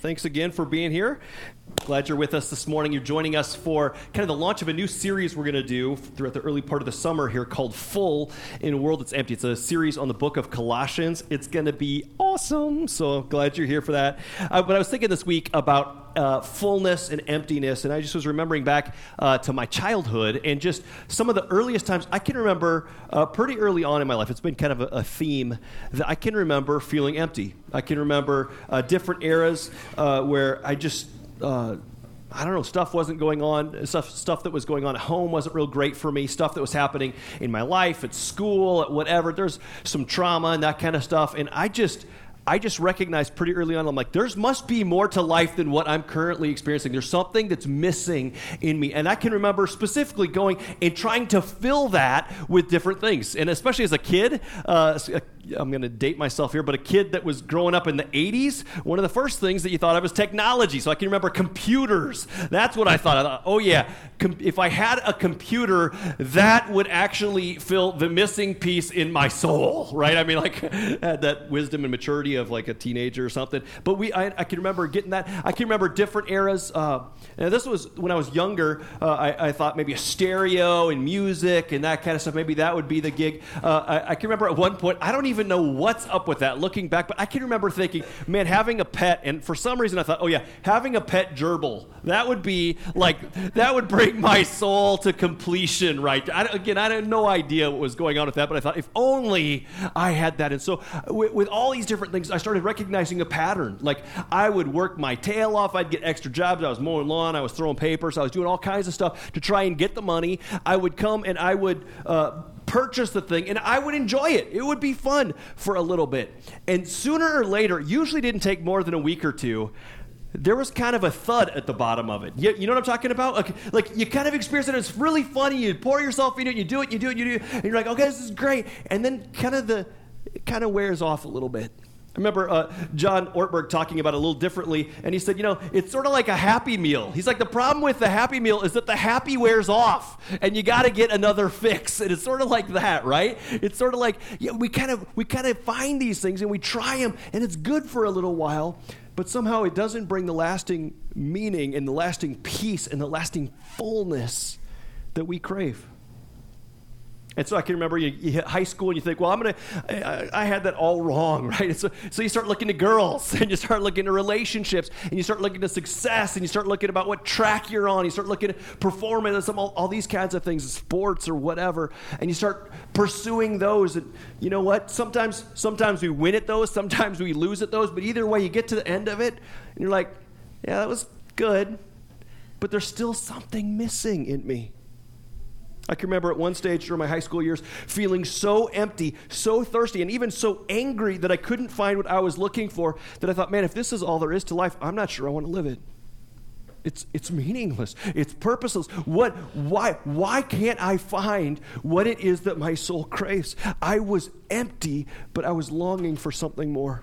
Thanks again for being here. Glad you're with us this morning. You're joining us for kind of the launch of a new series we're going to do throughout the early part of the summer here called Full in a World That's Empty. It's a series on the book of Colossians. It's going to be awesome. So glad you're here for that. Uh, but I was thinking this week about uh, fullness and emptiness, and I just was remembering back uh, to my childhood and just some of the earliest times I can remember uh, pretty early on in my life. It's been kind of a, a, theme that I can remember feeling empty. I can remember uh, different eras uh, where I just uh, I don't know, stuff wasn't going on, stuff, stuff that was going on at home wasn't real great for me, stuff that was happening in my life, at school, at whatever. There's some trauma and that kind of stuff. And I just, I just recognized pretty early on, I'm like, there must be more to life than what I'm currently experiencing. There's something that's missing in me. And I can remember specifically going and trying to fill that with different things. And especially as a kid, uh, I'm going to date myself here, but a kid that was growing up in the 80s, one of the first things that you thought of was technology. So I can remember computers. That's what I thought. I thought, oh, yeah, com- if I had a computer, that would actually fill the missing piece in my soul, right? I mean, like, had that wisdom and maturity of like a teenager or something. But we, I, I can remember getting that. I can remember different eras. Uh, and this was when I was younger. Uh, I, I, thought maybe a stereo and music and that kind of stuff. Maybe that would be the gig. Uh, I, I can remember at one point, I don't even even know what's up with that looking back, but I can remember thinking, man, having a pet, and for some reason I thought, oh yeah, having a pet gerbil, that would be like, that would bring my soul to completion, right? I, again, I had no idea what was going on with that, but I thought, if only I had that. And so with, with all these different things, I started recognizing a pattern. Like I would work my tail off, I'd get extra jobs, I was mowing lawn, I was throwing papers, I was doing all kinds of stuff to try and get the money. I would come and I would, uh, purchase the thing and I would enjoy it. It would be fun for a little bit. And sooner or later, usually didn't take more than a week or two, there was kind of a thud at the bottom of it. You, you know what I'm talking about? Like, like, you kind of experience it. It's really funny. You pour yourself into it. You do it. You do it. You do it. And you're like, okay, this is great. And then kind of the, it kind of wears off a little bit. Remember uh, John Ortberg talking about it a little differently, and he said, you know, it's sort of like a happy meal. He's like, the problem with the happy meal is that the happy wears off, and you got to get another fix. And it's sort of like that, right? It's sort of like yeah, we kind of we kind of find these things and we try them, and it's good for a little while, but somehow it doesn't bring the lasting meaning and the lasting peace and the lasting fullness that we crave. And so I can remember you, you hit high school and you think, well, I'm going to, I had that all wrong, right? So, so you start looking to girls and you start looking to relationships and you start looking to success and you start looking about what track you're on. You start looking at performance and all, all these kinds of things, sports or whatever. And you start pursuing those. And you know what? Sometimes, sometimes we win at those, sometimes we lose at those. But either way, you get to the end of it and you're like, yeah, that was good. But there's still something missing in me. I can remember at one stage during my high school years feeling so empty, so thirsty, and even so angry that I couldn't find what I was looking for that I thought, man, if this is all there is to life, I'm not sure I want to live it. It's, it's meaningless. It's purposeless. What, why, why can't I find what it is that my soul craves? I was empty, but I was longing for something more.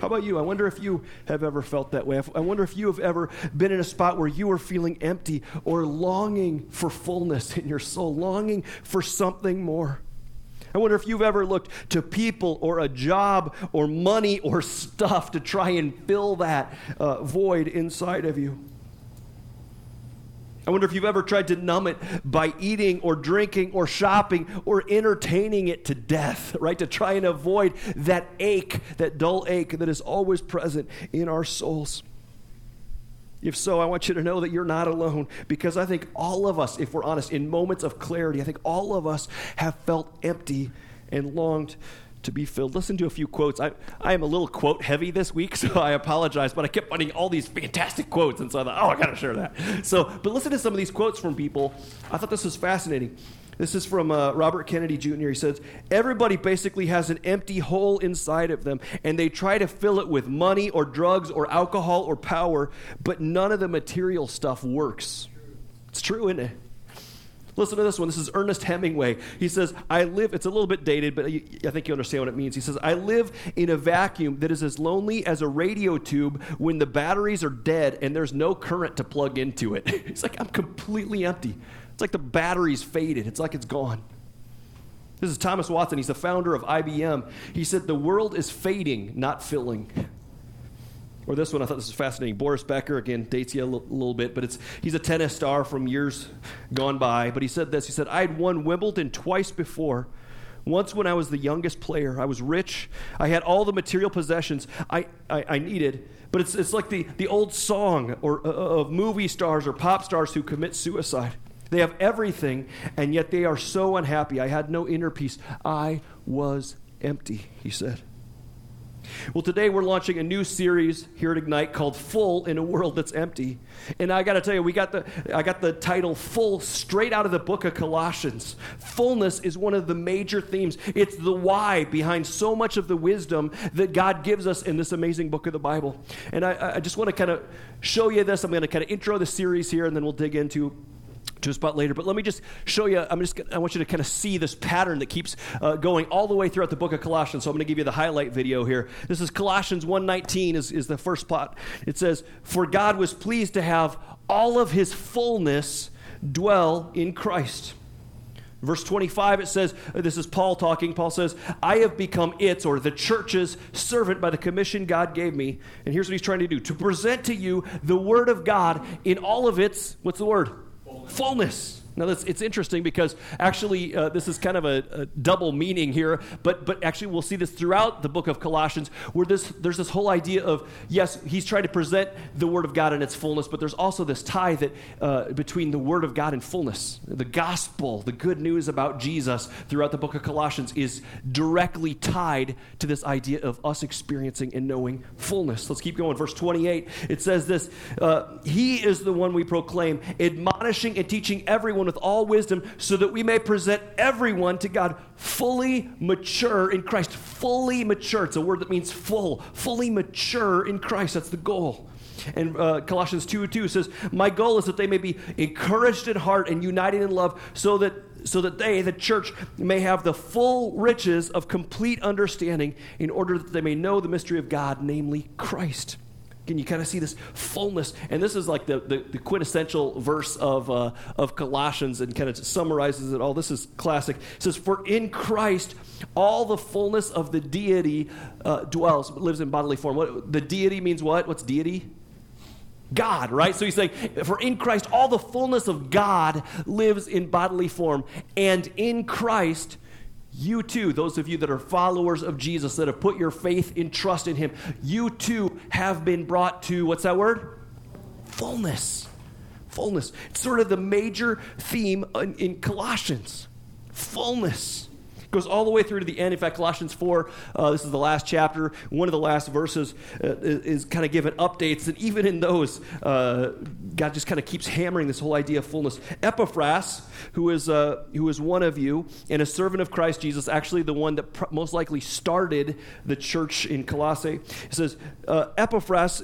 How about you? I wonder if you have ever felt that way. I wonder if you have ever been in a spot where you are feeling empty or longing for fullness in your soul, longing for something more. I wonder if you've ever looked to people or a job or money or stuff to try and fill that uh, void inside of you. I wonder if you've ever tried to numb it by eating or drinking or shopping or entertaining it to death, right? To try and avoid that ache, that dull ache that is always present in our souls. If so, I want you to know that you're not alone because I think all of us, if we're honest, in moments of clarity, I think all of us have felt empty and longed to be filled. Listen to a few quotes. I, I am a little quote heavy this week, so I apologize, but I kept finding all these fantastic quotes, and so I thought, oh, I got to share that. So, but listen to some of these quotes from people. I thought this was fascinating. This is from uh, Robert Kennedy Jr. He says, Everybody basically has an empty hole inside of them, and they try to fill it with money or drugs or alcohol or power, but none of the material stuff works. It's true, isn't it? Listen to this one. This is Ernest Hemingway. He says, I live, it's a little bit dated, but I think you understand what it means. He says, I live in a vacuum that is as lonely as a radio tube when the batteries are dead and there's no current to plug into it. It's like, I'm completely empty. It's like the battery's faded, it's like it's gone. This is Thomas Watson. He's the founder of IBM. He said, The world is fading, not filling. Or this one, I thought this was fascinating. Boris Becker, again, dates you a l- little bit, but it's he's a tennis star from years gone by. But he said this He said, I had won Wimbledon twice before. Once when I was the youngest player, I was rich. I had all the material possessions I, I, I needed. But it's, it's like the, the old song or, uh, of movie stars or pop stars who commit suicide. They have everything, and yet they are so unhappy. I had no inner peace. I was empty, he said. Well, today we're launching a new series here at Ignite called Full in a World That's Empty. And I got to tell you, we got the I got the title Full straight out of the book of Colossians. Fullness is one of the major themes. It's the why behind so much of the wisdom that God gives us in this amazing book of the Bible. And I, I just want to kind of show you this. I'm going to kind of intro the series here and then we'll dig into to a spot later. But let me just show you. I'm just. I want you to kind of see this pattern that keeps uh, going all the way throughout the book of Colossians. So I'm going to give you the highlight video here. This is Colossians 1:19 is, is the first plot. It says, "For God was pleased to have all of His fullness dwell in Christ." Verse 25, it says, uh, this is Paul talking. Paul says, I have become its, or the church's, servant by the commission God gave me. And here's what he's trying to do to present to you the word of God in all of its, what's the word? Fullness. Now, that's, it's interesting because actually, uh, this is kind of a, a, double meaning here, but, but actually, we'll see this throughout the book of Colossians, where this, there's this whole idea of, yes, he's trying to present the Word of God in its fullness, but there's also this tie that, uh, between the Word of God and fullness. The gospel, the good news about Jesus throughout the book of Colossians is directly tied to this idea of us experiencing and knowing fullness. Let's keep going. Verse 28, it says this uh, He is the one we proclaim, admonishing and teaching everyone with all wisdom so that we may present everyone to God fully mature in Christ. Fully mature. It's a word that means full. Fully mature in Christ. That's the goal. And uh, Colossians 2 2 says, My goal is that they may be encouraged in heart and united in love, so that so that they, the church, may have the full riches of complete understanding in order that they may know the mystery of God, namely Christ. Can you kind of see this fullness? And this is like the, the, the quintessential verse of, uh, of Colossians and kind of summarizes it all. This is classic. It says, For in Christ all the fullness of the deity uh, dwells, lives in bodily form. What, the deity means what? What's deity? God, right? So he's saying, For in Christ all the fullness of God lives in bodily form. And in Christ, you too, those of you that are followers of Jesus, that have put your faith and trust in Him, you too have been brought to what's that word? Fullness. Fullness. It's sort of the major theme in, in Colossians. Fullness goes all the way through to the end. In fact, Colossians 4, uh, this is the last chapter. One of the last verses uh, is, is kind of given updates. And even in those, uh, God just kind of keeps hammering this whole idea of fullness. Epaphras, who is, uh, who is one of you and a servant of Christ Jesus, actually the one that pr- most likely started the church in Colossae, says, uh, Epaphras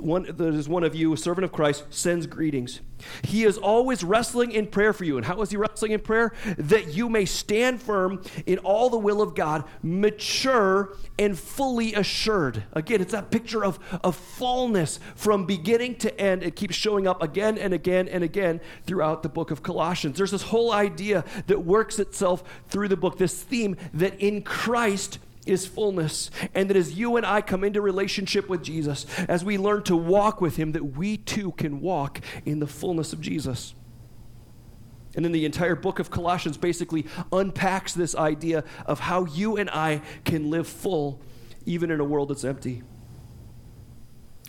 one that is one of you, a servant of Christ, sends greetings. He is always wrestling in prayer for you. And how is he wrestling in prayer? That you may stand firm in all the will of God, mature and fully assured. Again, it's that picture of, of fullness from beginning to end. It keeps showing up again and again and again throughout the book of Colossians. There's this whole idea that works itself through the book, this theme that in Christ, is fullness. And that as you and I come into relationship with Jesus, as we learn to walk with Him, that we too can walk in the fullness of Jesus. And then the entire book of Colossians basically unpacks this idea of how you and I can live full even in a world that's empty.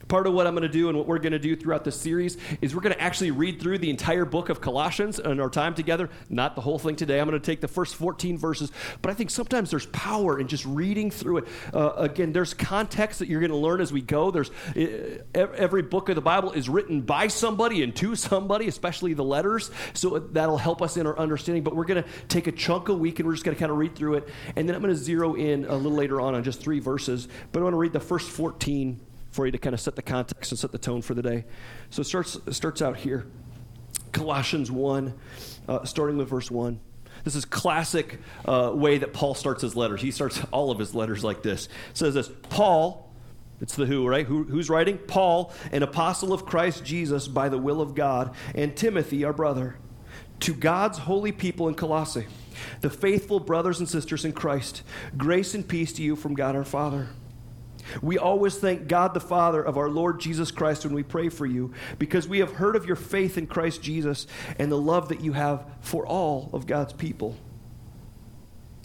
Part of what I'm going to do and what we're going to do throughout this series is we're going to actually read through the entire book of Colossians in our time together. Not the whole thing today. I'm going to take the first 14 verses, but I think sometimes there's power in just reading through it. Uh, again, there's context that you're going to learn as we go. There's uh, every book of the Bible is written by somebody and to somebody, especially the letters. So that'll help us in our understanding. But we're going to take a chunk a week and we're just going to kind of read through it, and then I'm going to zero in a little later on on just three verses. But I want to read the first 14 for you to kind of set the context and set the tone for the day. So it starts, starts out here Colossians 1, uh, starting with verse 1. This is classic uh, way that Paul starts his letters. He starts all of his letters like this. It says this Paul, it's the who, right? Who, who's writing? Paul, an apostle of Christ Jesus by the will of God, and Timothy, our brother, to God's holy people in Colossae, the faithful brothers and sisters in Christ, grace and peace to you from God our Father. We always thank God the Father of our Lord Jesus Christ when we pray for you, because we have heard of your faith in Christ Jesus and the love that you have for all of God's people.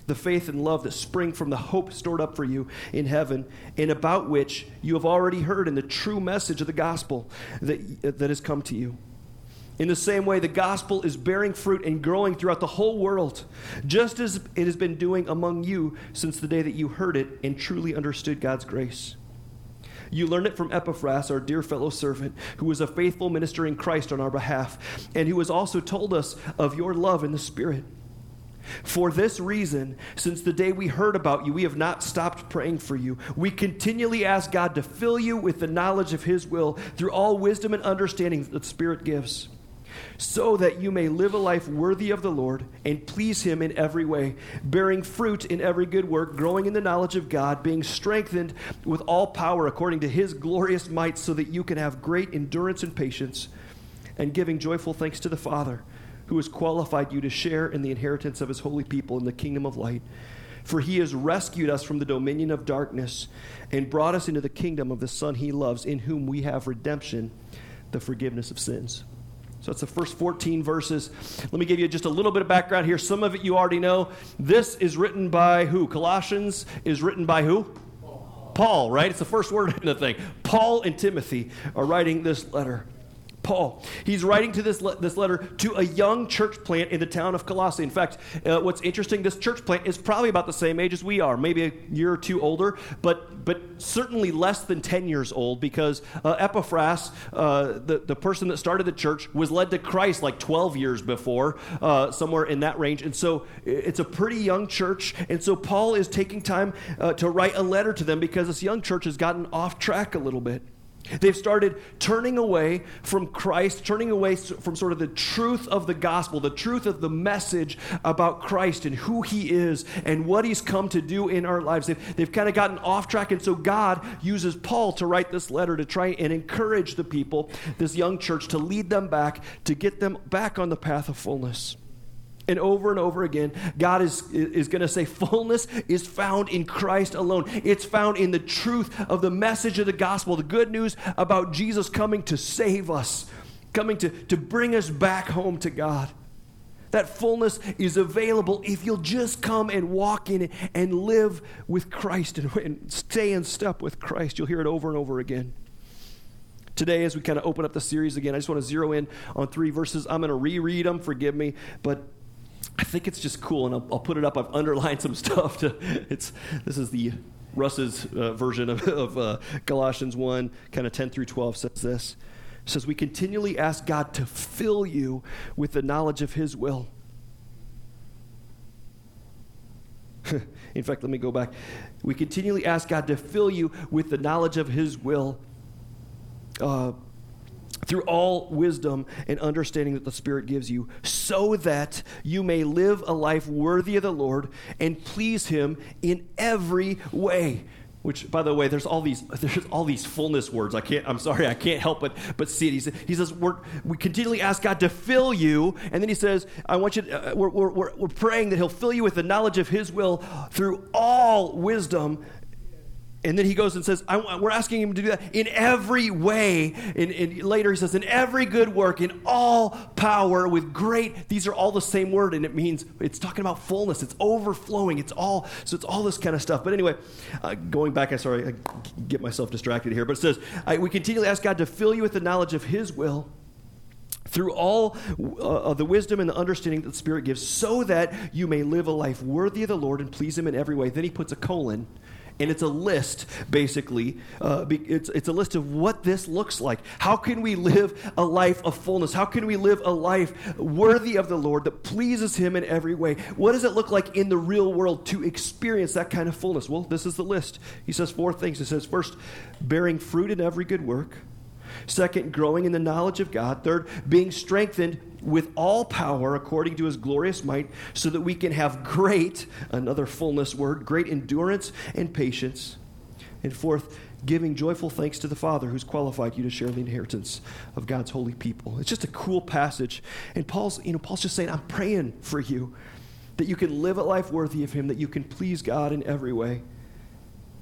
The faith and love that spring from the hope stored up for you in heaven, and about which you have already heard in the true message of the gospel that, that has come to you. In the same way, the gospel is bearing fruit and growing throughout the whole world, just as it has been doing among you since the day that you heard it and truly understood God's grace. You learned it from Epaphras, our dear fellow servant, who was a faithful minister in Christ on our behalf, and who has also told us of your love in the Spirit. For this reason, since the day we heard about you, we have not stopped praying for you. We continually ask God to fill you with the knowledge of His will through all wisdom and understanding that the Spirit gives so that you may live a life worthy of the Lord and please Him in every way, bearing fruit in every good work, growing in the knowledge of God, being strengthened with all power according to His glorious might, so that you can have great endurance and patience, and giving joyful thanks to the Father, who has qualified you to share in the inheritance of His holy people in the kingdom of light. For he has rescued us from the dominion of darkness and brought us into the kingdom of the Son he loves, in whom we have redemption, the forgiveness of sins. So it's the first 14 verses. Let me give you just a little bit of background here. Some of it you already know. This is written by who? Colossians is written by who? Paul, Paul right? It's the first word in the thing. Paul and Timothy are writing this letter. Paul. He's writing to this, le- this letter to a young church plant in the town of Colossae. In fact, uh, what's interesting, this church plant is probably about the same age as we are, maybe a year or two older, but, but certainly less than 10 years old because uh, Epaphras, uh, the, the person that started the church, was led to Christ like 12 years before, uh, somewhere in that range. And so it's a pretty young church. And so Paul is taking time uh, to write a letter to them because this young church has gotten off track a little bit. They've started turning away from Christ, turning away from sort of the truth of the gospel, the truth of the message about Christ and who he is and what he's come to do in our lives. They've, they've kind of gotten off track. And so God uses Paul to write this letter to try and encourage the people, this young church, to lead them back, to get them back on the path of fullness. And over and over again, God is, is going to say fullness is found in Christ alone. It's found in the truth of the message of the gospel, the good news about Jesus coming to save us, coming to, to bring us back home to God. That fullness is available if you'll just come and walk in it and live with Christ and, and stay in step with Christ. You'll hear it over and over again. Today, as we kind of open up the series again, I just want to zero in on three verses. I'm going to reread them, forgive me, but I think it's just cool, and I'll, I'll, put it up. I've underlined some stuff. To, it's this is the Russ's uh, version of, of uh, Colossians one, kind of ten through twelve says this. It says we continually ask God to fill you with the knowledge of His will. In fact, let me go back. We continually ask God to fill you with the knowledge of His will. Uh, through all wisdom and understanding that the Spirit gives you, so that you may live a life worthy of the Lord and please Him in every way. Which, by the way, there's all these there's all these fullness words. I can't. I'm sorry, I can't help but but see it. He says, he says we're, we continually ask God to fill you, and then he says, I want you. To, uh, we're, we're, we're praying that He'll fill you with the knowledge of His will through all wisdom and then he goes and says, We're asking him to do that in every way. And, and, later he says, In every good work, in all power, with great. These are all the same word, and it means it's talking about fullness. It's overflowing. It's all, so it's all this kind of stuff. But anyway, uh, going back, I sorry, I get myself distracted here, but it says, We continually ask God to fill you with the knowledge of his will through all uh, the wisdom and the understanding that the Spirit gives, so that you may live a life worthy of the Lord and please Him in every way. Then he puts a colon and it's a list, basically. Uh, it's, it's a list of what this looks like. How can we live a life of fullness? How can we live a life worthy of the Lord that pleases Him in every way? What does it look like in the real world to experience that kind of fullness? Well, this is the list. He says four things. He says, first, bearing fruit in every good work. Second, growing in the knowledge of God. Third, being strengthened with all power according to his glorious might, so that we can have great, another fullness word, great endurance and patience. And fourth, giving joyful thanks to the Father who's qualified you to share the inheritance of God's holy people. It's just a cool passage. And Paul's, you know, Paul's just saying, I'm praying for you that you can live a life worthy of him, that you can please God in every way.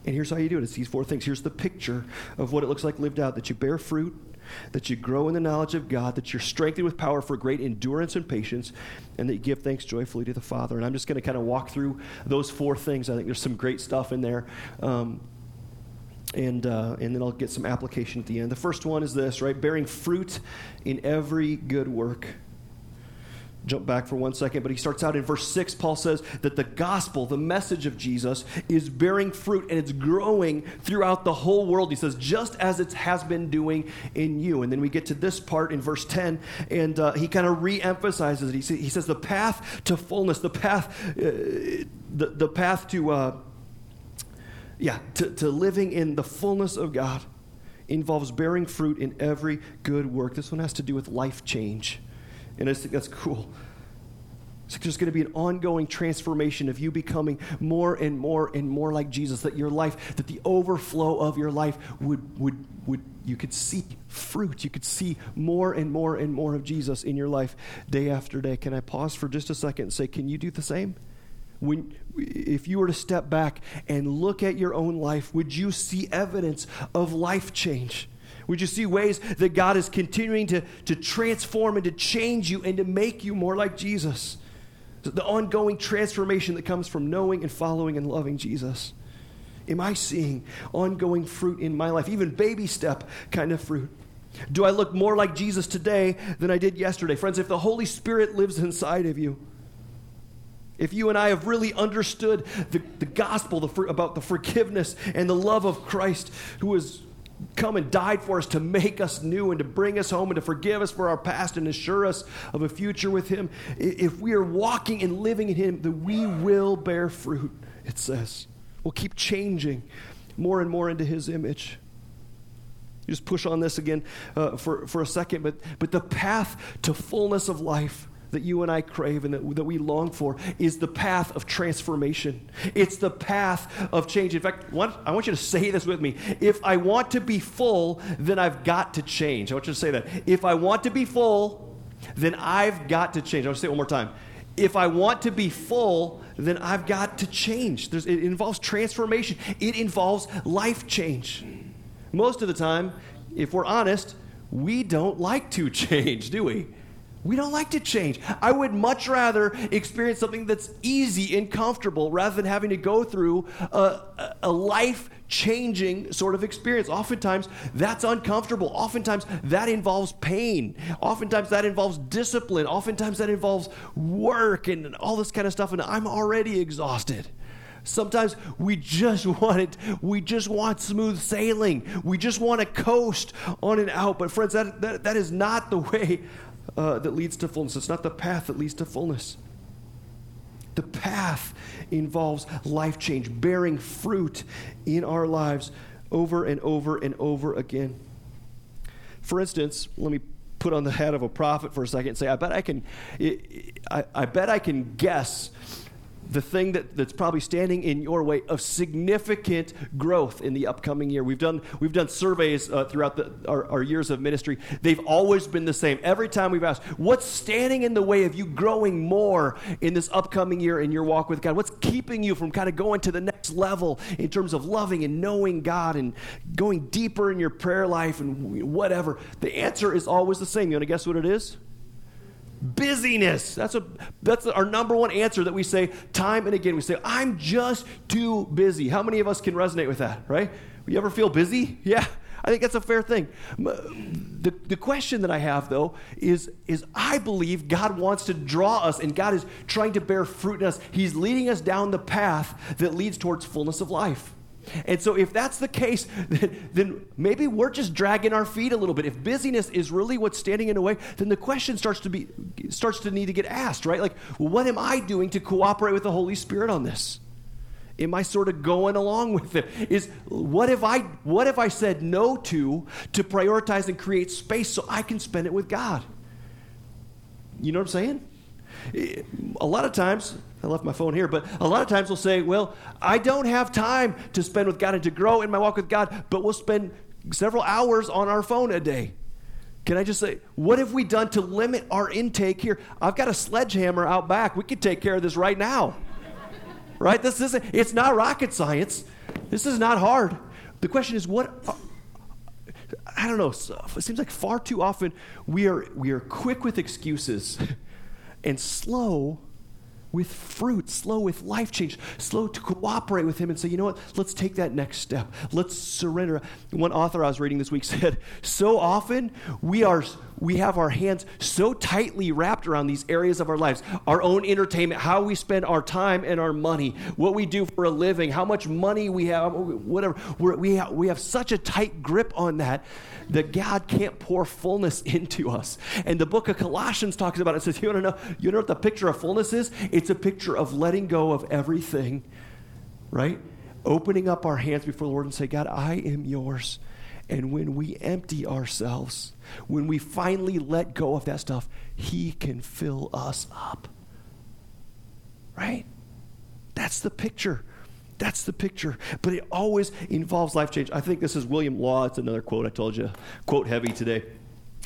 And here's how you do it it's these four things. Here's the picture of what it looks like lived out that you bear fruit, that you grow in the knowledge of God, that you're strengthened with power for great endurance and patience, and that you give thanks joyfully to the Father. And I'm just going to kind of walk through those four things. I think there's some great stuff in there. Um, and, uh, and then I'll get some application at the end. The first one is this, right? Bearing fruit in every good work jump back for one second, but he starts out in verse 6. Paul says that the gospel, the message of Jesus, is bearing fruit and it's growing throughout the whole world. He says, just as it has been doing in you. And then we get to this part in verse 10, and uh, he kind of re emphasizes it. He, say, he, says, the path to fullness, the path, uh, the, the path to, uh, yeah, to, to living in the fullness of God involves bearing fruit in every good work. This one has to do with life change. And I just think that's cool. It's there's going to be an ongoing transformation of you becoming more and more and more like Jesus, that your life, that the overflow of your life would, would, would you could see fruit. You could see more and more and more of Jesus in your life day after day. Can I pause for just a second and say, can you do the same? When, if you were to step back and look at your own life, would you see evidence of life change? Would you see ways that God is continuing to, to transform and to change you and to make you more like Jesus? The ongoing transformation that comes from knowing and following and loving Jesus. Am I seeing ongoing fruit in my life, even baby step kind of fruit? Do I look more like Jesus today than I did yesterday? Friends, if the Holy Spirit lives inside of you, if you and I have really understood the, the gospel the, about the forgiveness and the love of Christ, who is come and died for us to make us new and to bring us home and to forgive us for our past and assure us of a future with Him. If we are walking and living in Him, then we will bear fruit, it says. We'll keep changing more and more into His image. Just push on this again uh, for, for a second, but, but the path to fullness of life that you and I crave and that, that we long for is the path of transformation. It's the path of change. In fact, I want you to say this with me. If I want to be full, then I've got to change. I want you to say that. If I want to be full, then I've got to change. I want to say it one more time. If I want to be full, then I've got to change. There's, it involves transformation, it involves life change. Most of the time, if we're honest, we don't like to change, do we? We don't like to change. I would much rather experience something that's easy and comfortable rather than having to go through a, a life changing sort of experience. Oftentimes, that's uncomfortable. Oftentimes, that involves pain. Oftentimes, that involves discipline. Oftentimes, that involves work and all this kind of stuff. And I'm already exhausted. Sometimes we just want it, we just want smooth sailing. We just want to coast on and out. But, friends, that, that, that is not the way uh, that leads to fullness. It's not the path that leads to fullness. The path involves life change, bearing fruit in our lives over and over and over again. For instance, let me put on the hat of a prophet for a second and say, I bet I can, I, I bet I can guess the thing that, that's probably standing in your way of significant growth in the upcoming year. We've done, we've done surveys uh, throughout the, our, our years of ministry. They've always been the same. Every time we've asked, what's standing in the way of you growing more in this upcoming year in your walk with God? What's keeping you from kind of going to the next level in terms of loving and knowing God and going deeper in your prayer life and whatever? The answer is always the same. You want to guess what it is? Busyness. That's, a, that's our number one answer that we say time and again. We say, I'm just too busy. How many of us can resonate with that, right? You ever feel busy? Yeah. I think that's a fair thing. The, the question that I have, though, is, is I believe God wants to draw us, and God is trying to bear fruit in us. He's leading us down the path that leads towards fullness of life. And so, if that's the case, then, maybe we're just dragging our feet a little bit. If busyness is really what's standing in the way, then the question starts to be starts to need to get asked, right? Like, what am I doing to cooperate with the Holy Spirit on this? Am I sort of going along with it? Is what if I what if I said no to to prioritize and create space so I can spend it with God? You know what I'm saying? A lot of times I left my phone here, but a lot of times we'll say, well, I don't have time to spend with God and to grow in my walk with God, but we'll spend several hours on our phone a day. Can I just say, what have we done to limit our intake here? I've got a sledgehammer out back. We could take care of this right now. right? This isn't, it's not rocket science. This is not hard. The question is, what? I don't know. It seems like far too often we are we are quick with excuses and slow with fruit, slow with life change, slow to cooperate with Him and say, you know what, let's take that next step. Let's surrender. One author I was reading this week said, so often we are we have our hands so tightly wrapped around these areas of our lives our own entertainment, how we spend our time and our money, what we do for a living, how much money we have, whatever. We're, we, have, we have such a tight grip on that that God can't pour fullness into us. And the book of Colossians talks about it. It says, You want to know, you know what the picture of fullness is? It's a picture of letting go of everything, right? Opening up our hands before the Lord and say, God, I am yours. And when we empty ourselves, when we finally let go of that stuff, He can fill us up. Right? That's the picture. That's the picture. But it always involves life change. I think this is William Law. It's another quote I told you, quote heavy today.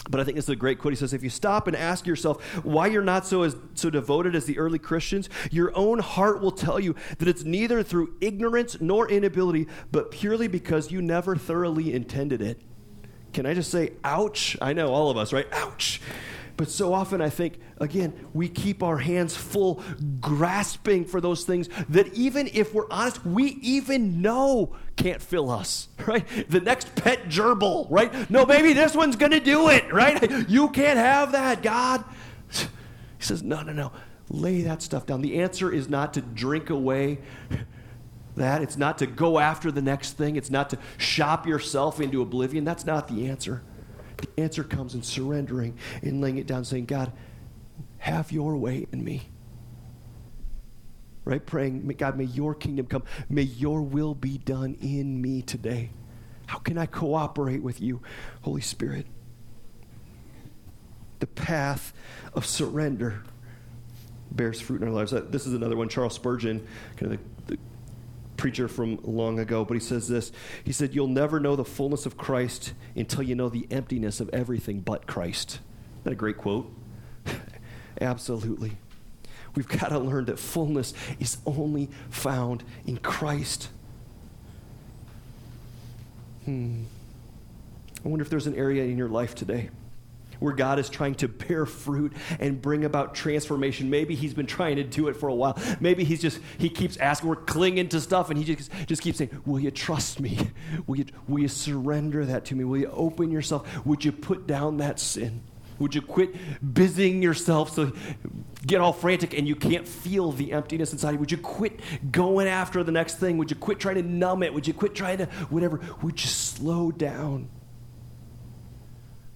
But I think this is a great quote. He says, If you stop and ask yourself why you're not so, as, so devoted as the early Christians, your own heart will tell you that it's neither through ignorance nor inability, but purely because you never thoroughly intended it. Can I just say, ouch? I know all of us, right? Ouch. But so often, I think, again, we keep our hands full, grasping for those things that even if we're honest, we even know can't fill us, right? The next pet gerbil, right? No, maybe this one's going to do it, right? You can't have that, God. He says, no, no, no. Lay that stuff down. The answer is not to drink away that. It's not to go after the next thing. It's not to shop yourself into oblivion. That's not the answer. The answer comes in surrendering and laying it down, saying, God, have your way in me. Right? Praying, God, may your kingdom come. May your will be done in me today. How can I cooperate with you, Holy Spirit? The path of surrender bears fruit in our lives. Uh, this is another one. Charles Spurgeon, kind of the preacher from long ago, but he says this. He said, You'll never know the fullness of Christ until you know the emptiness of everything but Christ. Isn't that a great quote? Absolutely. We've got to learn that fullness is only found in Christ. Hmm. I wonder if there's an area in your life today where God is trying to bear fruit and bring about transformation. Maybe He's been trying to do it for a while. Maybe He's just, He keeps asking, we're clinging to stuff, and He just, just keeps saying, Will you trust me? Will you, will you surrender that to me? Will you open yourself? Would you put down that sin? Would you quit busying yourself so get all frantic and you can't feel the emptiness inside you? Would you quit going after the next thing? Would you quit trying to numb it? Would you quit trying to whatever? Would you slow down?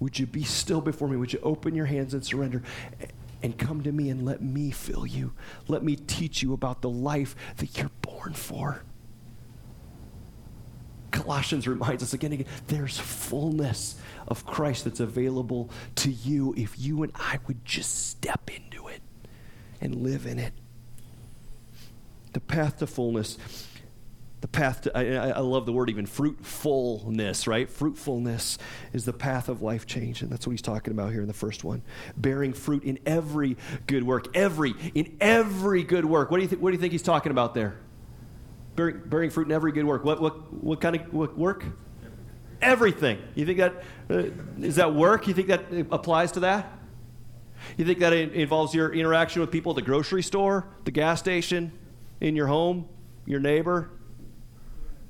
Would you be still before me? Would you open your hands and surrender? And come to me and let me fill you. Let me teach you about the life that you're born for. Colossians reminds us again and again there's fullness of Christ that's available to you if you and I would just step into it and live in it. The path to fullness the path to, I, I, love the word even fruitfulness, right? Fruitfulness is the path of life change. And that's what he's talking about here in the first one. Bearing fruit in every good work. Every, in every good work. What do you, what do you think he's talking about there? Bearing, bearing fruit in every good work. What, what, what kind of what work? Everything. You think that uh, is that work? You think that applies to that? You think that involves your interaction with people at the grocery store, the gas station, in your home, your neighbor,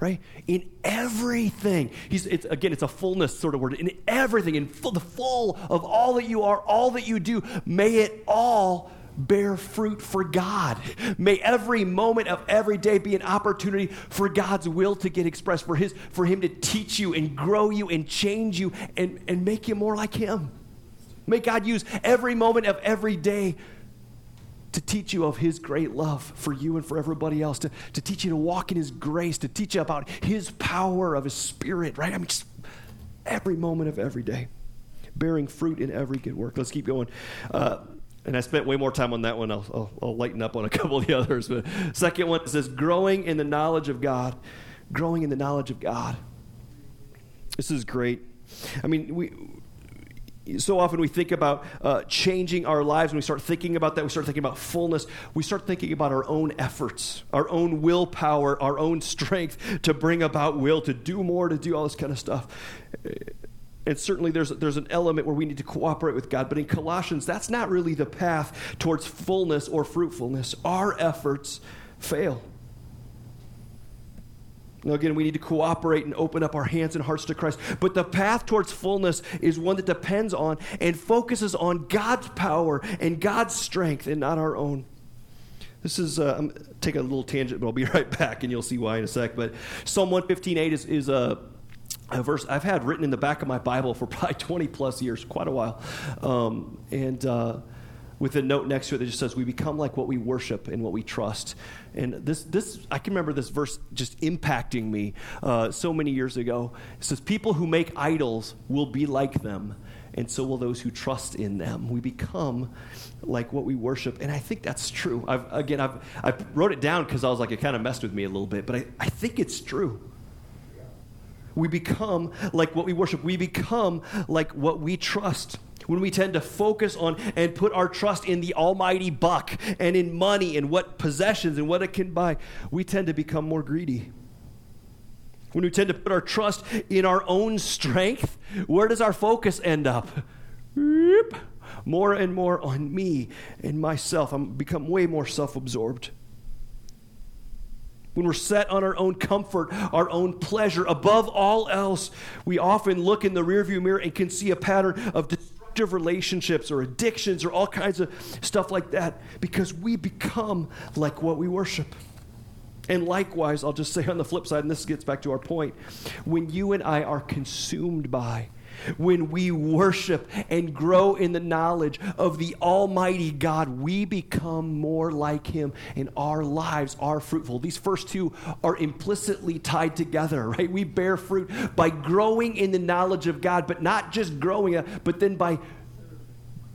right? In everything. He's, it's, again, it's a fullness sort of word. In everything, in full, the full of all that you are, all that you do, may it all bear fruit for God. May every moment of every day be an opportunity for God's will to get expressed, for, his, for Him to teach you and grow you and change you and, and make you more like Him. May God use every moment of every day to teach you of His great love for you and for everybody else, to, to teach you to walk in His grace, to teach you about His power of His Spirit, right? I mean, just every moment of every day, bearing fruit in every good work. Let's keep going. Uh, and I spent way more time on that one. I'll, I'll, I'll, lighten up on a couple of the others. But second one says, growing in the knowledge of God. Growing in the knowledge of God. This is great. I mean, we so often we think about uh, changing our lives. When we start thinking about that, we start thinking about fullness. We start thinking about our own efforts, our own willpower, our own strength to bring about will, to do more, to do all this kind of stuff. And certainly there's, there's an element where we need to cooperate with God. But in Colossians, that's not really the path towards fullness or fruitfulness. Our efforts fail. Now, again, we need to cooperate and open up our hands and hearts to Christ. But the path towards fullness is one that depends on and focuses on God's power and God's strength and not our own. This is, uh, I'm taking a little tangent, but I'll be right back and you'll see why in a sec. But Psalm 115.8 is, is a, a verse I've had written in the back of my Bible for probably 20 plus years, quite a while. Um, and, uh, with a note next to it that just says, We become like what we worship and what we trust. And this, this I can remember this verse just impacting me uh, so many years ago. It says, People who make idols will be like them, and so will those who trust in them. We become like what we worship. And I think that's true. I've, again, I've, I wrote it down because I was like, it kind of messed with me a little bit, but I, I think it's true. We become like what we worship. We become like what we trust when we tend to focus on and put our trust in the almighty buck and in money and what possessions and what it can buy, we tend to become more greedy. When we tend to put our trust in our own strength, where does our focus end up? More and more on me and myself. I'm become way more self-absorbed. When we're set on our own comfort, our own pleasure, above all else, we often look in the rearview mirror and can see a pattern of destructive relationships or addictions or all kinds of stuff like that because we become like what we worship. And likewise, I'll just say on the flip side, and this gets back to our point, when you and I are consumed by when we worship and grow in the knowledge of the Almighty God, we become more like Him and our lives are fruitful. These first two are implicitly tied together, right? We bear fruit by growing in the knowledge of God, but not just growing, but then by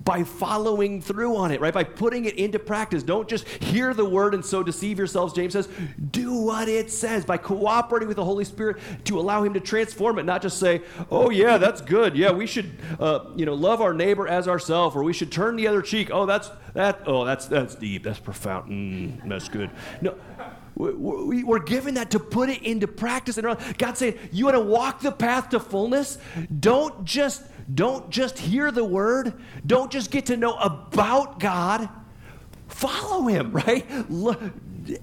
by following through on it, right? By putting it into practice. Don't just hear the word and so deceive yourselves. James says, do what it says by cooperating with the Holy Spirit to allow Him to transform it, not just say, oh, yeah, that's good. Yeah, we should, uh, you know, love our neighbor as ourselves, or we should turn the other cheek. Oh, that's, that, oh, that's, that's deep. That's profound. Mm, that's good. No. We're given that to put it into practice. And God's saying, you want to walk the path to fullness? Don't just don't just hear the word, don't just get to know about God. Follow him, right?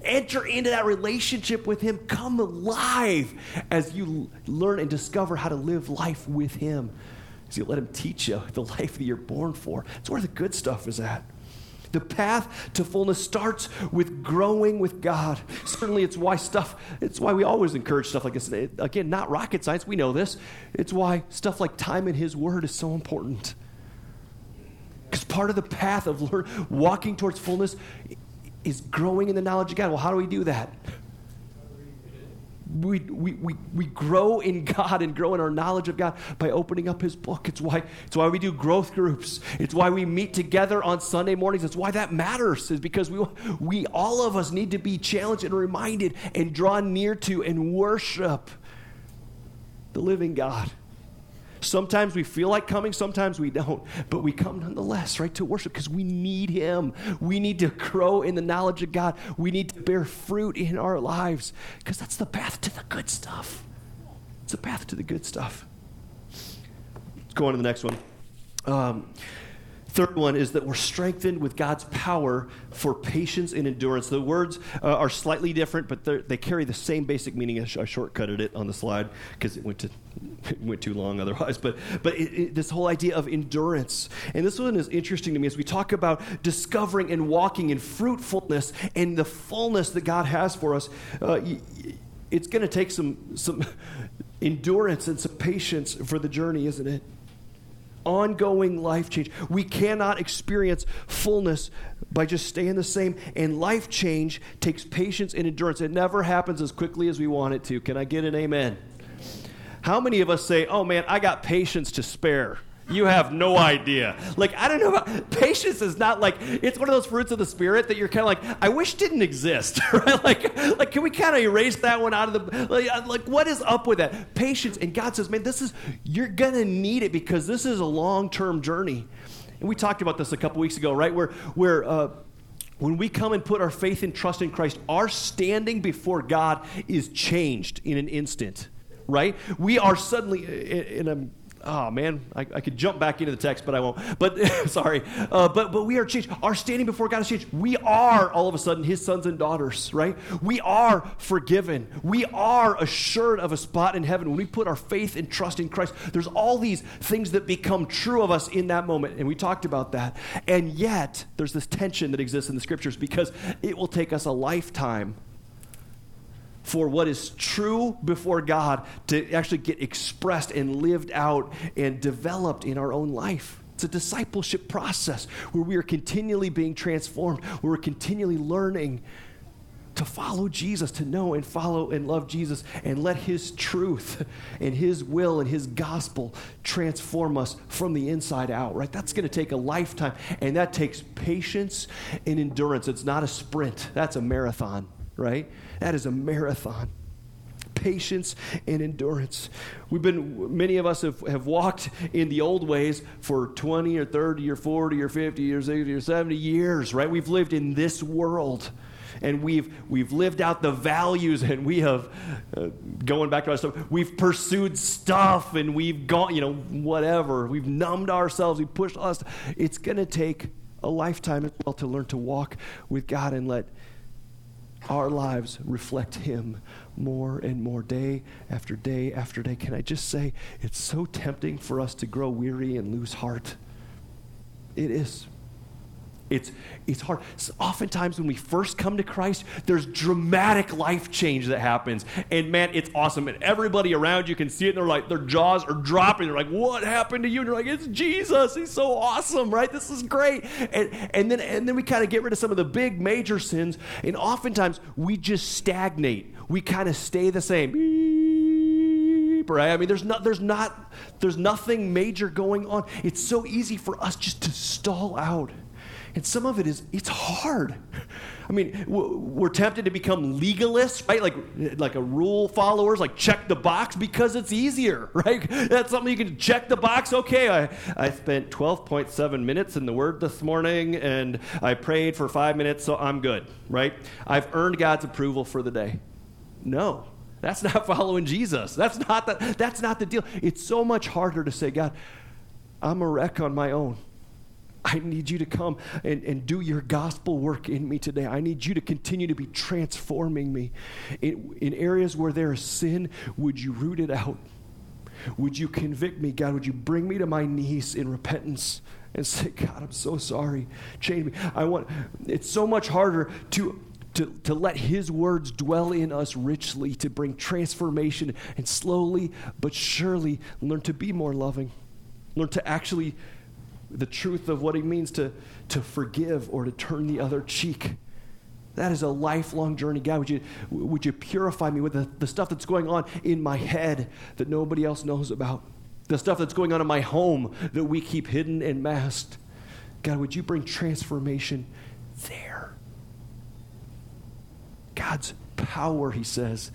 enter into that relationship with him. Come alive as you learn and discover how to live life with him. As you let him teach you the life that you're born for. It's where the good stuff is at. The path to fullness starts with growing with God. Certainly, it's why stuff, it's why we always encourage stuff like this. Again, not rocket science, we know this. It's why stuff like time in His Word is so important. Because part of the path of learn, walking towards fullness is growing in the knowledge of God. Well, how do we do that? We, we, we, we grow in God and grow in our knowledge of God by opening up His book. It's why, it's why we do growth groups. It's why we meet together on Sunday mornings. It's why that matters, is because we, we all of us need to be challenged and reminded and drawn near to and worship the living God. Sometimes we feel like coming, sometimes we don't, but we come nonetheless, right, to worship because we need Him. We need to grow in the knowledge of God. We need to bear fruit in our lives because that's the path to the good stuff. It's the path to the good stuff. Let's go on to the next one. Um, Third one is that we're strengthened with God's power for patience and endurance. The words uh, are slightly different, but they carry the same basic meaning. I, sh- I shortcutted it on the slide because it went to it went too long otherwise. But but it, it, this whole idea of endurance, and this one is interesting to me as we talk about discovering and walking in fruitfulness and the fullness that God has for us. Uh, it's going to take some some endurance and some patience for the journey, isn't it? Ongoing life change. We cannot experience fullness by just staying the same. And life change takes patience and endurance. It never happens as quickly as we want it to. Can I get an amen? How many of us say, oh man, I got patience to spare? You have no idea. Like, I don't know about patience is not like it's one of those fruits of the spirit that you're kind of like, I wish didn't exist. Right? Like, like can we kind of erase that one out of the like, uh, like what is up with that? Patience. And God says, man, this is you're gonna need it because this is a long-term journey. And we talked about this a couple weeks ago, right? Where where uh, when we come and put our faith and trust in Christ, our standing before God is changed in an instant, right? We are suddenly, in a oh man, I, I, could jump back into the text, but I won't. But sorry, uh, but but we are changed. Our standing before God is changed. We are all of a sudden His sons and daughters, right? We are forgiven. We are assured of a spot in heaven when we put our faith and trust in Christ. There's all these things that become true of us in that moment, and we talked about that. And yet, there's this tension that exists in the scriptures because it will take us a lifetime for what is true before God to actually get expressed and lived out and developed in our own life. It's a discipleship process where we are continually being transformed, where we're continually learning to follow Jesus, to know and follow and love Jesus, and let His truth and His will and His gospel transform us from the inside out, right? That's going to take a lifetime, and that takes patience and endurance. It's not a sprint, that's a marathon, right? That is a marathon. Patience and endurance. We've been, many of us have, have walked in the old ways for 20 or 30 or 40 or 50 or 60 or 70 years, right? We've lived in this world and we've we've lived out the values and we have uh, going back to our stuff we've pursued stuff and we've gone you know whatever we've numbed ourselves we pushed us it's going to take a lifetime as well to learn to walk with god and let our lives reflect Him more and more day after day after day. Can I just say, it's so tempting for us to grow weary and lose heart. It is. It's, it's hard. So oftentimes, when we first come to Christ, there's dramatic life change that happens. And man, it's awesome. And everybody around you can see it, and they're like, their jaws are dropping. They're like, what happened to you? And you're like, it's Jesus. He's so awesome, right? This is great. And, and then, and then we kind of get rid of some of the big major sins. And oftentimes, we just stagnate. We kind of stay the same right? I mean, there's not, there's not, there's nothing major going on. It's so easy for us just to stall out. And some of it is, it's hard. I mean, we're tempted to become legalists, right? Like, like a rule followers, like check the box because it's easier, right? That's something you can check the box. Okay, I, I spent 12.7 minutes in the Word this morning and I prayed for five minutes, so I'm good, right? I've earned God's approval for the day. No, that's not following Jesus. That's not the, that's not the deal. It's so much harder to say, God, I'm a wreck on my own. I need you to come and, and do your gospel work in me today. I need you to continue to be transforming me. In, in areas where there is sin, would you root it out? Would you convict me, God? Would you bring me to my knees in repentance and say, God, I'm so sorry. Change me. I want it's so much harder to to, to let his words dwell in us richly, to bring transformation and slowly but surely learn to be more loving. Learn to actually the truth of what it means to, to forgive or to turn the other cheek. That is a lifelong journey. God, would you, would you purify me with the, the stuff that's going on in my head that nobody else knows about? The stuff that's going on in my home that we keep hidden and masked. God, would you bring transformation there? God's power, he says,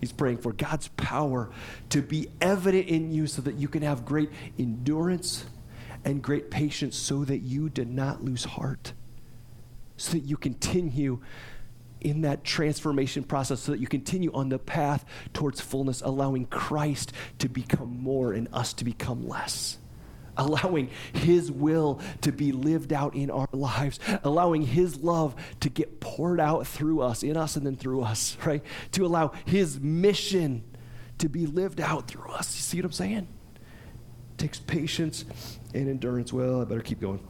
he's praying for God's power to be evident in you so that you can have great endurance and great patience so that you did not lose heart, so that you continue in that transformation process, so that you continue on the path towards fullness, allowing Christ to become more and us to become less. Allowing His will to be lived out in our lives, allowing His love to get poured out through us, in us, and then through us, right? To allow His mission to be lived out through us. You see what I'm saying? It takes patience and endurance. Well, I better keep going.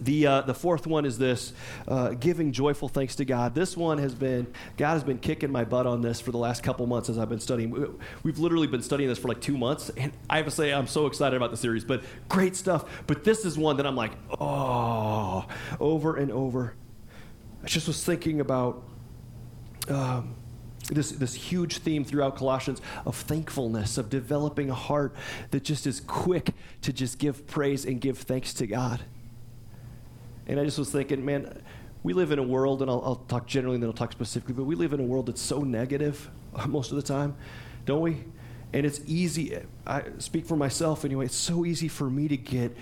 The, uh, the fourth one is this uh, giving joyful thanks to God. This one has been, God has been kicking my butt on this for the last couple months as I've been studying. We've literally been studying this for like two months, and I have to say, I'm so excited about the series, but great stuff. But this is one that I'm like, oh, over and over. I just was thinking about um, this, this huge theme throughout Colossians of thankfulness, of developing a heart that just is quick to just give praise and give thanks to God. And I just was thinking, man, we live in a world, and I'll, I'll talk generally and then I'll talk specifically, but we live in a world that's so negative most of the time, don't we? And it's easy, I speak for myself anyway, it's so easy for me to get,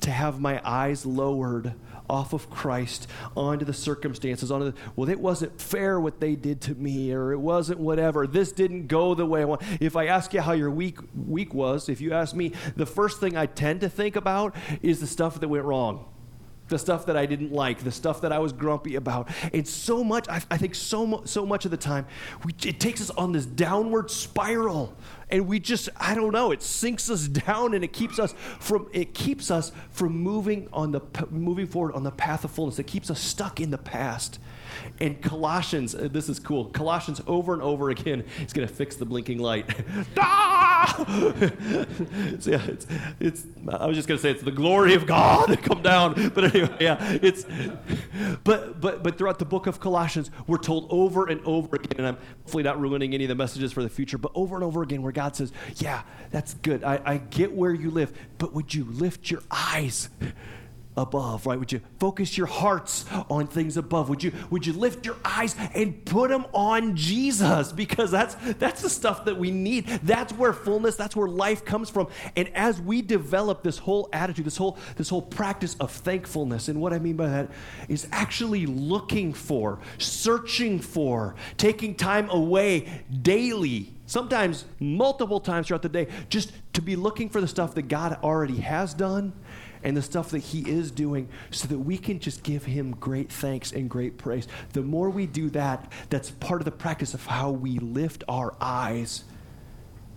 to have my eyes lowered off of Christ onto the circumstances, onto the, well, it wasn't fair what they did to me, or it wasn't whatever. This didn't go the way I want. If I ask you how your week week was, if you ask me, the first thing I tend to think about is the stuff that went wrong the stuff that I didn't like, the stuff that I was grumpy about. And so much, I, I think so, mu- so much of the time, we, it takes us on this downward spiral. And we just, I don't know, it sinks us down and it keeps us from, it keeps us from moving on the, moving forward on the path of fullness. It keeps us stuck in the past. And Colossians, uh, this is cool. Colossians over and over again is going to fix the blinking light. so yeah, it's, it's, I was just going to say it's the glory of God come down. But anyway, yeah, it's, but, but, but throughout the book of Colossians, we're told over and over again, and I'm hopefully not ruining any of the messages for the future, but over and over again where God says, yeah, that's good. I, I get where you live, but would you lift your eyes? Above, right? Would you focus your hearts on things above? Would you would you lift your eyes and put them on Jesus because that's that's the stuff that we need. That's where fullness, that's where life comes from. And as we develop this whole attitude, this whole this whole practice of thankfulness, and what I mean by that is actually looking for, searching for, taking time away daily sometimes multiple times throughout the day, just to be looking for the stuff that God already has done and the stuff that He is doing so that we can just give Him great thanks and great praise. The more we do that, that's part of the practice of how we lift our eyes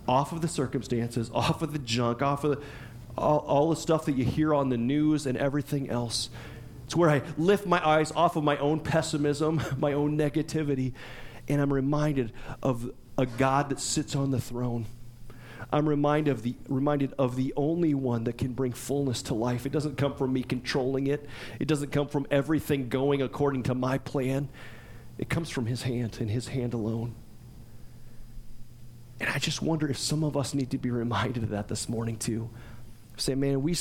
off of the circumstances, off of the junk, off of the, all, all the stuff that you hear on the news and everything else. It's where I lift my eyes off of my own pessimism, my own negativity, and I'm reminded of a God that sits on the throne I'm reminded of, the, reminded of the only one that can bring fullness to life. It doesn't come from me controlling it, it doesn't come from everything going according to my plan. It comes from His hand and His hand alone. And I just wonder if some of us need to be reminded of that this morning, too. Say, man, we,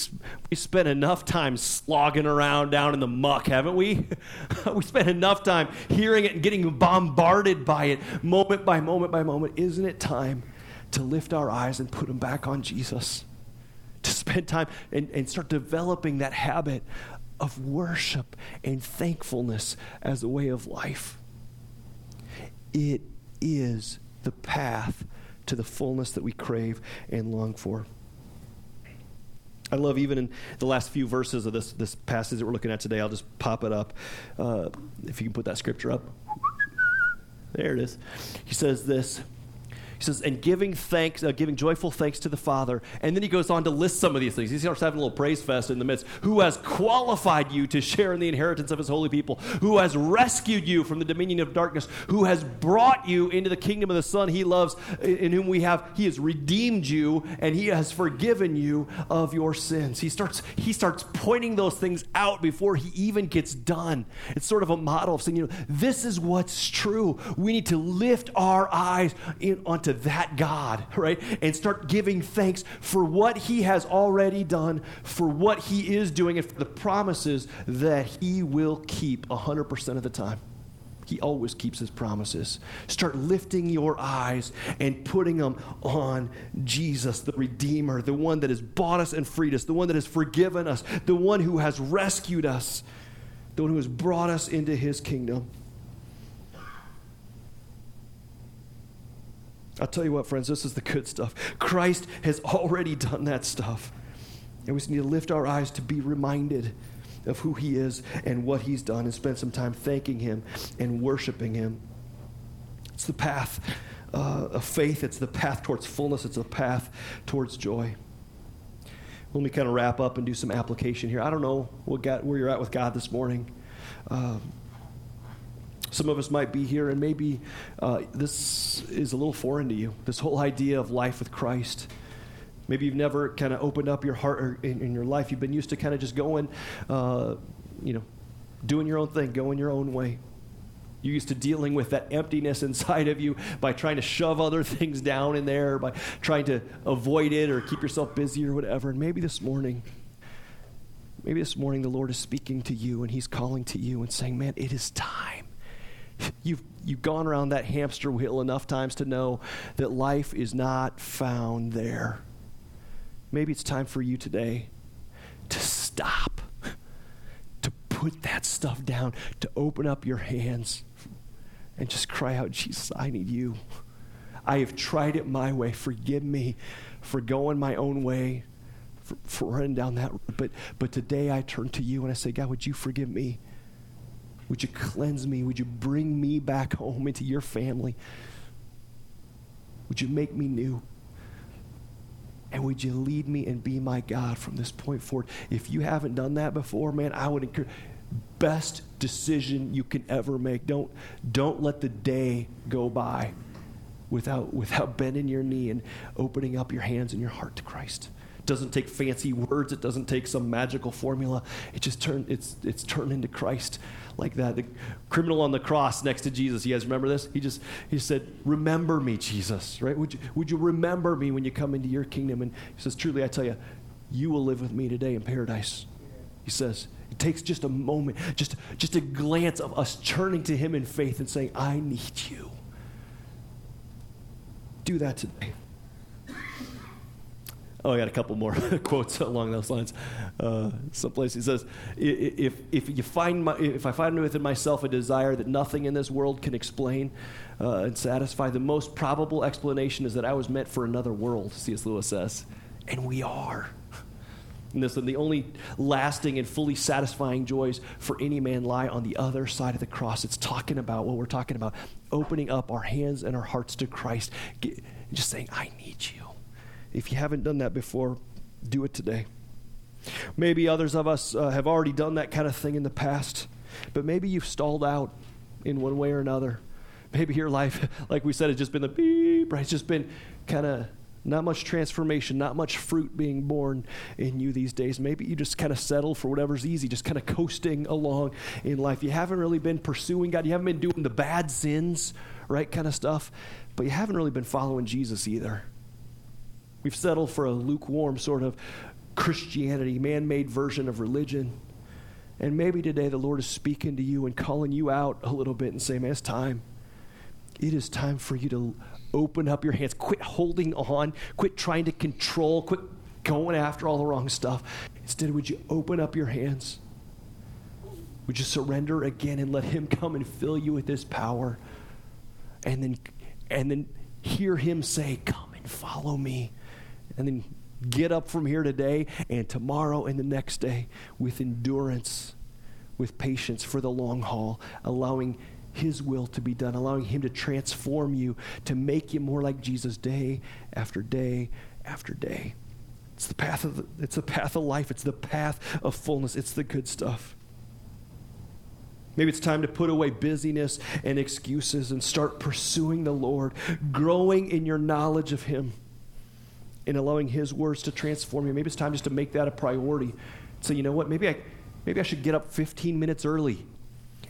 we spent enough time slogging around down in the muck, haven't we? we spent enough time hearing it and getting bombarded by it moment by moment by moment. Isn't it time to lift our eyes and put them back on Jesus, to spend time and, and start developing that habit of worship and thankfulness as a way of life. It is the path to the fullness that we crave and long for. I love even in the last few verses of this, this passage that we're looking at today. I'll just pop it up. Uh, if you can put that scripture up. There it is. He says this he says, and giving thanks, uh, giving joyful thanks to the Father. And then he goes on to list some of these things. He starts having a little praise fest in the midst. Who has qualified you to share in the inheritance of his holy people? Who has rescued you from the dominion of darkness? Who has brought you into the kingdom of the Son he loves, in whom we have, he has redeemed you, and he has forgiven you of your sins. He starts, he starts pointing those things out before he even gets done. It's sort of a model of saying, you know, this is what's true. We need to lift our eyes in, onto that God, right? And start giving thanks for what He has already done, for what He is doing, and for the promises that He will keep 100% of the time. He always keeps his promises. Start lifting your eyes and putting them on Jesus, the Redeemer, the one that has bought us and freed us, the one that has forgiven us, the one who has rescued us, the one who has brought us into his kingdom. I'll tell you what, friends, this is the good stuff. Christ has already done that stuff. And we just need to lift our eyes to be reminded of who He is and what He's done and spend some time thanking Him and worshiping Him. It's the path uh, of faith, it's the path towards fullness, it's the path towards joy. Let me kind of wrap up and do some application here. I don't know what where you're at with God this morning. Uh, some of us might be here, and maybe uh, this is a little foreign to you this whole idea of life with Christ. Maybe you've never kind of opened up your heart in, in, your life. You've been used to kind of just going, uh, you know, doing your own thing, going your own way. You're used to dealing with that emptiness inside of you by trying to shove other things down in there, by trying to avoid it or keep yourself busy or whatever. And maybe this morning, maybe this morning the Lord is speaking to you and He's calling to you and saying, Man, it is time. You've, you've gone around that hamster wheel enough times to know that life is not found there. Maybe it's time for you today to stop, to put that stuff down, to open up your hands and just cry out, Jesus, I need you. I have tried it my way. Forgive me for going my own way, for, for running down that road. But, but today I turn to you and I say, God, would you forgive me? Would you cleanse me? Would you bring me back home into your family? Would you make me new? And would you lead me and be my God from this point forward? If you haven't done that before, man, I would encourage best decision you can ever make. Don't, don't let the day go by without, without bending your knee and opening up your hands and your heart to Christ. It doesn't take fancy words. It doesn't take some magical formula. It just turn, it's, it's turned into Christ like that. The criminal on the cross next to Jesus. You guys remember this? He just he said, "Remember me, Jesus." Right? Would you would you remember me when you come into your kingdom? And he says, "Truly, I tell you, you will live with me today in paradise." He says, it takes just a moment, just, just a glance of us turning to Him in faith and saying, I need you. Do that today. Oh, I got a couple more quotes along those lines. Uh, someplace he says, if, if, you find my, if I find within myself a desire that nothing in this world can explain uh, and satisfy, the most probable explanation is that I was meant for another world, C.S. Lewis says. And we are and this, the only lasting and fully satisfying joys for any man lie on the other side of the cross. It's talking about what we're talking about opening up our hands and our hearts to Christ, Get, just saying, I need you. If you haven't done that before, do it today. Maybe others of us uh, have already done that kind of thing in the past, but maybe you've stalled out in one way or another. Maybe your life, like we said, has just been the beep, right? It's just been kind of not much transformation, not much fruit being born in you these days. Maybe you just kind of settle for whatever's easy, just kind of coasting along in life. You haven't really been pursuing God. You haven't been doing the bad sins, right, kind of stuff. But you haven't really been following Jesus either. We've settled for a lukewarm sort of Christianity, man made version of religion. And maybe today the Lord is speaking to you and calling you out a little bit and saying, man, it's time. It is time for you to open up your hands. Quit holding on. Quit trying to control. Quit going after all the wrong stuff. Instead, would you open up your hands? Would you surrender again and let Him come and fill you with His power? And then, and then hear Him say, Come and follow me. And then get up from here today and tomorrow and the next day with endurance, with patience for the long haul, allowing his will to be done, allowing Him to transform you, to make you more like Jesus day after day after day. It's the path of the, it's the path of life. It's the path of fullness. It's the good stuff. Maybe it's time to put away busyness and excuses and start pursuing the Lord, growing in your knowledge of Him, and allowing His words to transform you. Maybe it's time just to make that a priority. So you know what? Maybe I maybe I should get up 15 minutes early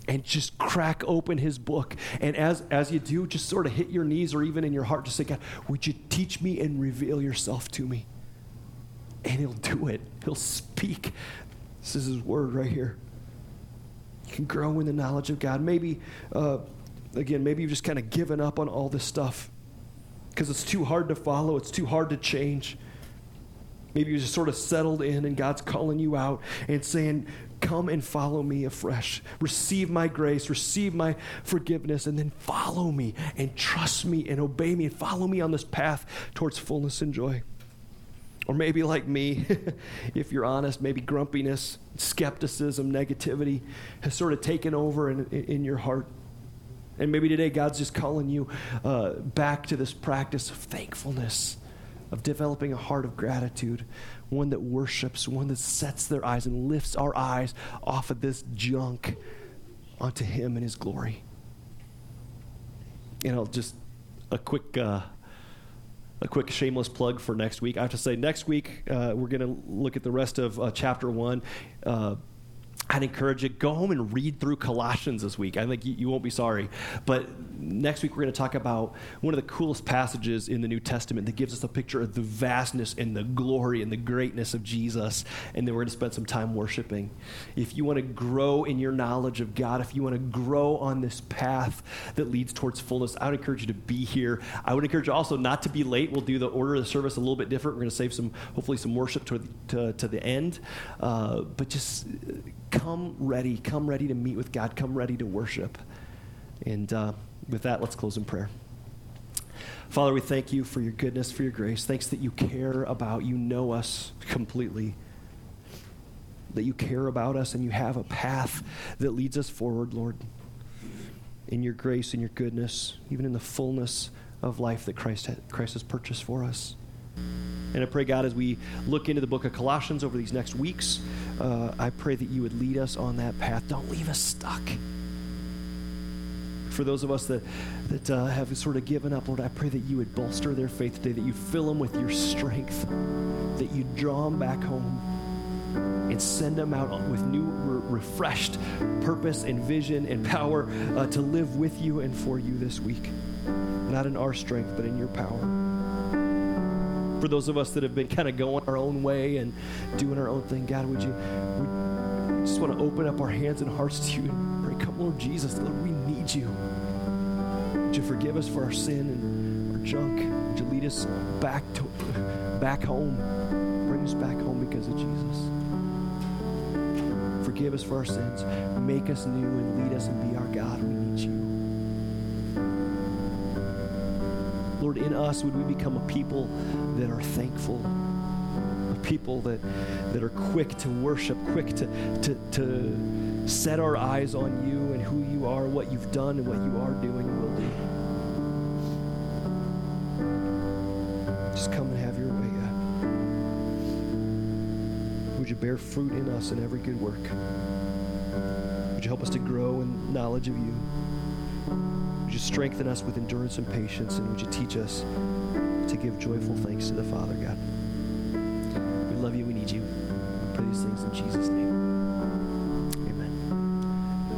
and just crack open his book. And as, as you do, just sort of hit your knees or even in your heart, just say, God, would you teach me and reveal yourself to me? And he'll do it. He'll speak. This is his word right here. You can grow in the knowledge of God. Maybe, uh, again, maybe you've just kind of given up on all this stuff because it's too hard to follow, it's too hard to change. Maybe you're just sort of settled in and God's calling you out and saying, Come and follow me afresh. Receive my grace, receive my forgiveness, and then follow me and trust me and obey me and follow me on this path towards fullness and joy. Or maybe, like me, if you're honest, maybe grumpiness, skepticism, negativity has sort of taken over in, in your heart. And maybe today God's just calling you uh, back to this practice of thankfulness, of developing a heart of gratitude, one that worships, one that sets their eyes and lifts our eyes off of this junk onto Him and His glory. You know, just a quick. Uh, a quick shameless plug for next week. I have to say, next week uh, we're going to look at the rest of uh, chapter one. I'd encourage you go home and read through Colossians this week. I think you, you won't be sorry. But next week we're going to talk about one of the coolest passages in the New Testament that gives us a picture of the vastness and the glory and the greatness of Jesus. And then we're going to spend some time worshiping. If you want to grow in your knowledge of God, if you want to grow on this path that leads towards fullness, I would encourage you to be here. I would encourage you also not to be late. We'll do the order of the service a little bit different. We're going to save some, hopefully, some worship to, to, to the end. Uh, but just come ready. Come ready to meet with God. Come ready to worship. And uh, with that, let's close in prayer. Father, we thank you for your goodness, for your grace. Thanks that you care about, you know us completely. That you care about us and you have a path that leads us forward, Lord. In your grace and your goodness, even in the fullness of life that Christ, Christ has purchased for us. And I pray, God, as we look into the book of Colossians over these next weeks, uh, I pray that you would lead us on that path. Don't leave us stuck for those of us that, that uh, have sort of given up, Lord, I pray that you would bolster their faith today, that you fill them with your strength, that you draw them back home and send them out with new, re- refreshed purpose and vision and power uh, to live with you and for you this week. Not in our strength, but in your power. For those of us that have been kind of going our own way and doing our own thing, God, would you we just want to open up our hands and hearts to you and pray, come, Lord Jesus, Lord, we need you. Would you forgive us for our sin and our junk? Would you lead us back to back home? Bring us back home because of Jesus. Forgive us for our sins. Make us new and lead us and be our God. We in us, would we become a people that are thankful? A people that, that are quick to worship, quick to, to, to set our eyes on you and who you are, what you've done, and what you are doing and will do. Just come and have your way, God. Would you bear fruit in us in every good work? Would you help us to grow in knowledge of you? You strengthen us with endurance and patience? And would you teach us to give joyful thanks to the Father, God? We love you. We need you. We pray these things in Jesus' name.